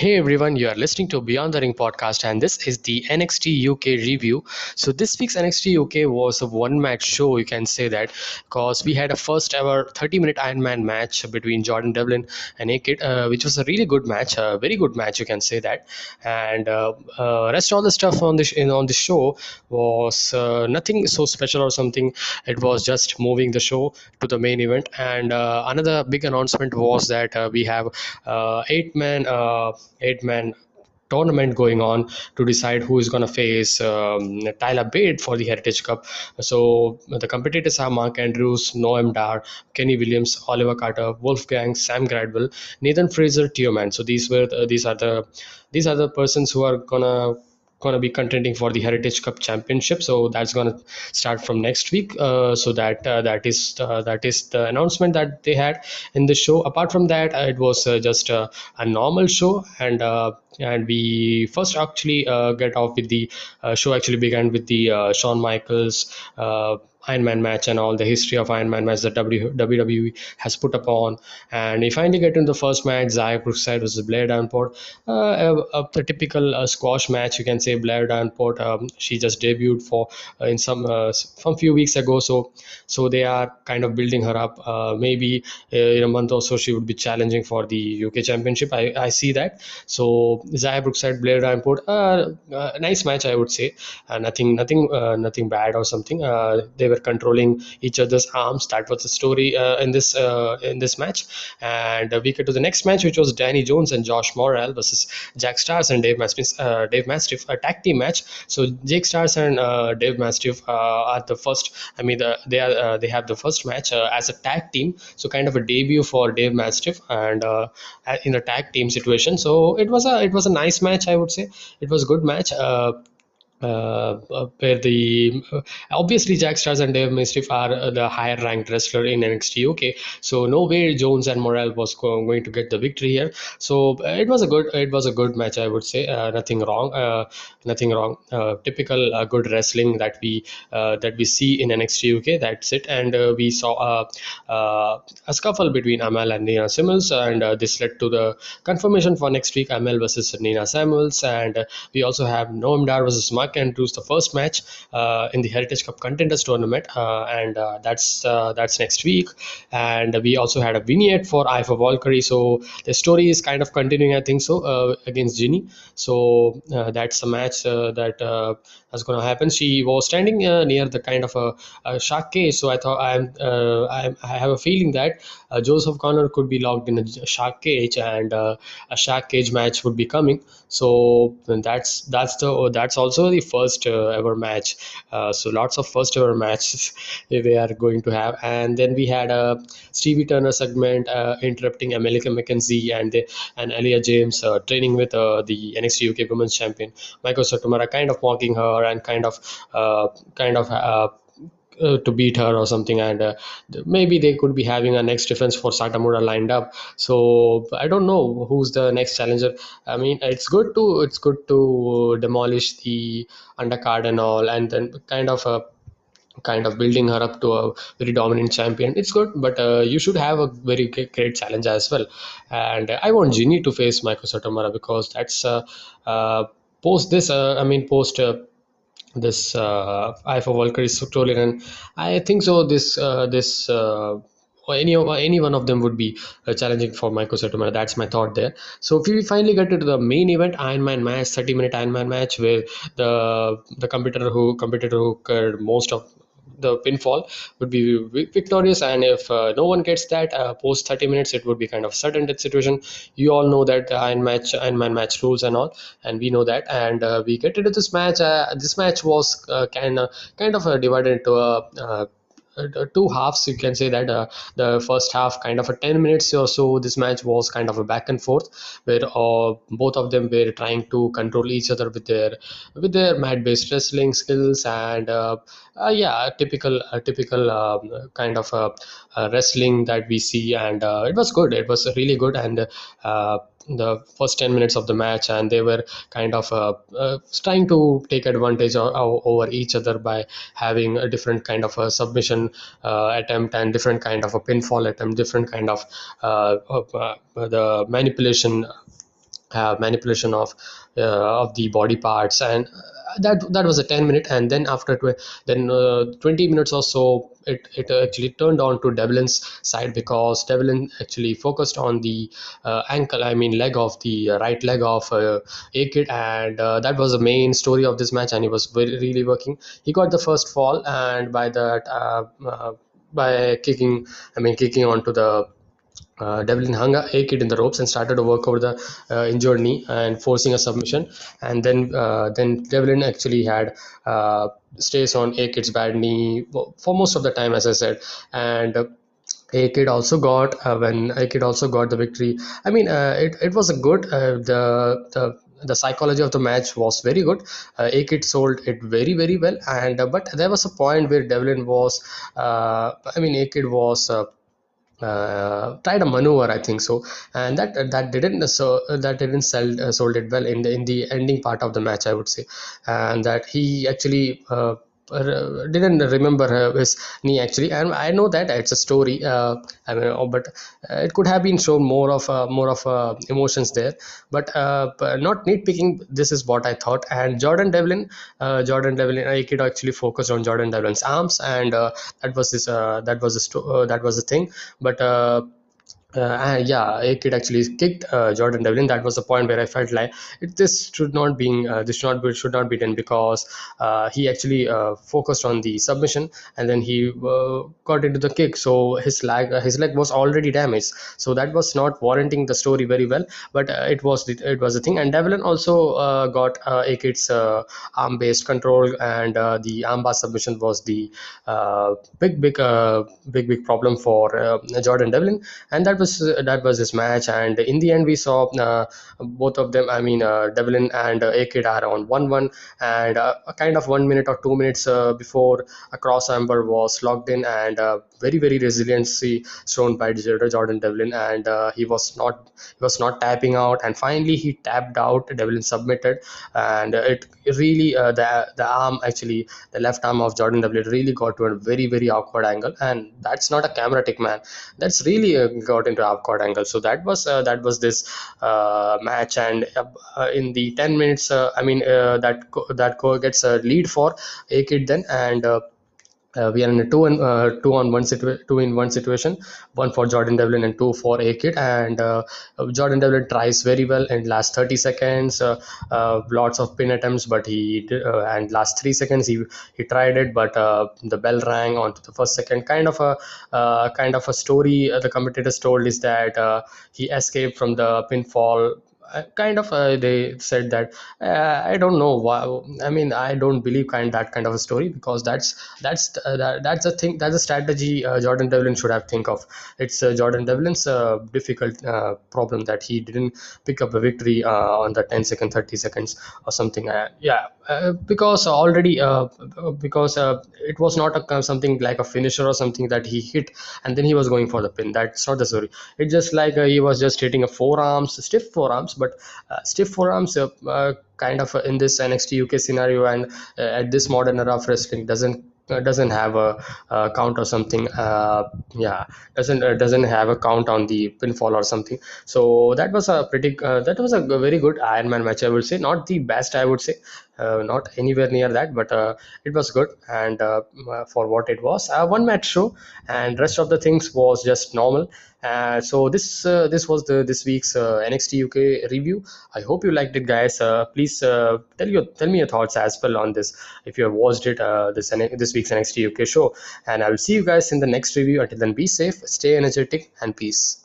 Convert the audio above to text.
Hey everyone, you are listening to Beyond the Ring podcast, and this is the NXT UK review. So, this week's NXT UK was a one match show, you can say that, because we had a first ever 30 minute Iron Man match between Jordan Devlin and A-Kid, uh, which was a really good match, a very good match, you can say that. And uh, uh, rest all the stuff on this on the show was uh, nothing so special or something. It was just moving the show to the main event. And uh, another big announcement was that uh, we have eight man. Eight man tournament going on to decide who is going to face um, Tyler Bate for the Heritage Cup. So the competitors are Mark Andrews, Noam Dar, Kenny Williams, Oliver Carter, Wolfgang, Sam Gradwell, Nathan Frazer, Teoman. So these were the, these are the these are the persons who are gonna going to be contending for the Heritage Cup Championship. So that's going to start from next week. Uh, so that uh, that is uh, that is the announcement that they had in the show. Apart from that, uh, it was uh, just a, normal show, and uh, and we first actually get off with the show. Actually began with the Shawn Michaels. Iron Man match and all the history of Iron Man match that WWE has put upon. And we finally get into the first match, Xia Brookside versus Blair Davenport. Uh, a, a, typical uh, squash match, you can say. Blair Davenport, um, she just debuted for uh, in some uh, from few weeks ago, so so they are kind of building her up. Uh, maybe uh, in a month or so, she would be challenging for the UK Championship. I, I see that. So Xia Brookside, Blair Davenport, nice match, I would say. nothing, nothing, nothing bad or something. they were controlling each other's arms. That was the story uh, in this uh, in this match. And we get to the next match, which was Danny Jones and Josh Morrell versus Jack Starz and Dave Mastiff, uh, Dave Mastiff, a tag team match. So Jake Stars and Dave Mastiff are the first. I mean, the, they are they have the first match as a tag team. So kind of a debut for Dave Mastiff and in a tag team situation. So it was a it was a nice match. I would say it was a good match. Uh, uh, uh, where the uh, obviously Jack Starz and Dave Mastiff are uh, the higher ranked wrestler in NXT UK. So no way Jones and Morrell was going to get the victory here. So it was a good it was a good match I would say. Uh, nothing wrong. uh, nothing wrong. Uh, typical good wrestling that we that we see in NXT UK. That's it. And we saw a scuffle between Amale and Nina Samuels, and this led to the confirmation for next week Amale versus Nina Samuels, and we also have Noam Dar versus Mark and lose the first match uh, in the Heritage Cup Contenders Tournament, uh, and uh, that's uh, that's next week. And we also had a vignette for for Valkyrie, so the story is kind of continuing, I think so, uh, against Jinny. So uh, that's a match that is going to happen. She was standing near the kind of a, a shark cage, so I thought I'm, I'm I have a feeling that Joseph Connor could be locked in a shark cage, and a shark cage match would be coming. So that's that's the that's also the first uh, ever match. Uh, so lots of first ever matches we are going to have. And then we had a Stevie Turner segment uh, interrupting Emilia McKenzie and and Aleah James training with the NXT UK Women's Champion Meiko Satomura, kind of mocking her and kind of kind of uh, to beat her or something and uh, maybe they could be having a next defense for Satomura lined up. So I don't know who's the next challenger. I mean it's good to it's good to demolish the undercard and all and then kind of a kind of building her up to a very dominant champion. It's good but uh, you should have a very great challenge as well. And i want Jinny to face Meiko Satomura because that's uh, uh, post this uh, i mean post uh, this uh, Eye for Valkyrie storyline, and I think so. This uh, this uh, any of any one of them would be uh, challenging for Satomura. That's my thought there. So if we finally get to the main event, Iron Man match, 30 minute Iron Man match, where the the competitor who competitor who occurred most of the pinfall would be victorious. And if uh, no one gets that uh, post 30 minutes it would be kind of certain death situation. You all know that iron match iron man match rules and all and we know that. And uh, we get into this match uh, this match was uh, kind of kind of uh, divided into a two halves you can say that uh, the first half kind of a 10 minutes or so this match was kind of a back and forth where uh, both of them were trying to control each other with their with their mat based wrestling skills and uh, uh, yeah typical typical um, kind of wrestling that we see and it was good. It was really good and the first 10 minutes of the match and they were kind of uh, uh, trying to take advantage of, over each other by having a different kind of a submission uh, attempt and different kind of a pinfall attempt different kind of uh, uh, the manipulation have manipulation of uh, of the body parts. And uh, that that was a 10 minute and then after tw- then uh, 20 minutes or so it, it actually turned on to Devlin's side because Devlin actually focused on the uh, ankle I mean leg of the right leg of uh, A-Kid and uh, that was the main story of this match and he was very, really working. He got the first fall and by that uh, uh, by kicking I mean kicking onto the uh, Devlin hung A-Kid in the ropes and started to work over the uh, injured knee and forcing a submission. And then uh, then Devlin actually had uh, stays on A-Kid's bad knee for most of the time, as I said. And uh, A-Kid also got uh, when A-Kid also got the victory. I mean, it, it was a good the the the psychology of the match was very good. Uh, A-Kid sold it very very well, and uh, but there was a point where Devlin was, uh, I mean, A-Kid was. Uh, uh, tried a maneuver, I think so, and that that didn't so that didn't sell uh, sold it well in the in the ending part of the match, I would say, and that he actually. Uh, didn't remember his knee actually. And i know that it's a story uh, I mean, oh, but uh, it could have been shown more of uh, more of uh, emotions there. But, uh, not nitpicking this is what i thought. And jordan devlin jordan devlin i could actually focus on jordan devlin's arms. And that was this that was the sto- that was the thing. But and yeah, A-Kid actually kicked uh, Jordan Devlin. That was the point where I felt like it, this should not be uh, this should not be, should not be done because uh, he actually uh, focused on the submission and then he uh, got into the kick. So his leg uh, his leg was already damaged. So that was not warranting the story very well. But uh, it was the, it was a thing. And Devlin also uh, got uh, A-Kid's uh, arm based control and uh, the armbar submission was the uh, big big uh, big big problem for uh, Jordan Devlin and that was that was his match and in the end we saw uh, both of them i mean uh, devlin and uh, A-Kid are on 1-1 and uh, a kind of one minute or two minutes uh, before a cross armbar was locked in and uh, very very resiliency shown by jordan devlin and uh, he was not he was not tapping out and finally he tapped out devlin submitted and uh, it really uh, the the arm actually the left arm of jordan devlin really got to a very very awkward angle and that's not a camera tick man. That's really uh, got into awkward angle. So that was uh, that was this uh, match. And uh, in the 10 minutes i mean that that gets a lead for A-Kid then. And uh, we are in a two and uh, two on one two in one situation. One for jordan devlin and two for A-Kid. And uh, jordan devlin tries very well in last 30 seconds. Uh, uh, lots of pin attempts but he uh, and last three seconds he he tried it but the bell rang onto the first second. Kind of a kind of a story the commentators told is that he escaped from the pinfall kind of uh, they said that uh, i don't know why i mean i don't believe kind that kind of a story because that's that's uh, that, that's a thing that's a strategy uh, jordan devlin should have think of. It's uh, jordan devlin's uh, difficult problem that he didn't pick up a victory on the 10 second 30 seconds or something yeah because already because it was not a something like a finisher or something that he hit and then he was going for the pin. That's not the story. It's just like he was just hitting a forearms stiff forearms but uh, stiff forearms uh, uh, kind of in this NXT UK scenario and at this modern era of wrestling doesn't doesn't have a, count or something uh, yeah doesn't uh, doesn't have a count on the pinfall or something. So that was a pretty uh, that was a very good Iron Man match I would say. Not the best I would say not anywhere near that but uh, it was good and uh, uh, for what it was uh, one match show and rest of the things was just normal uh, so this uh, this was the this week's uh, NXT UK review. I hope you liked it, guys. Uh, please uh, tell your tell me your thoughts as well on this if you have watched it uh, this this week's NXT UK show. And I will see you guys in the next review. Until then, be safe, stay energetic, and peace.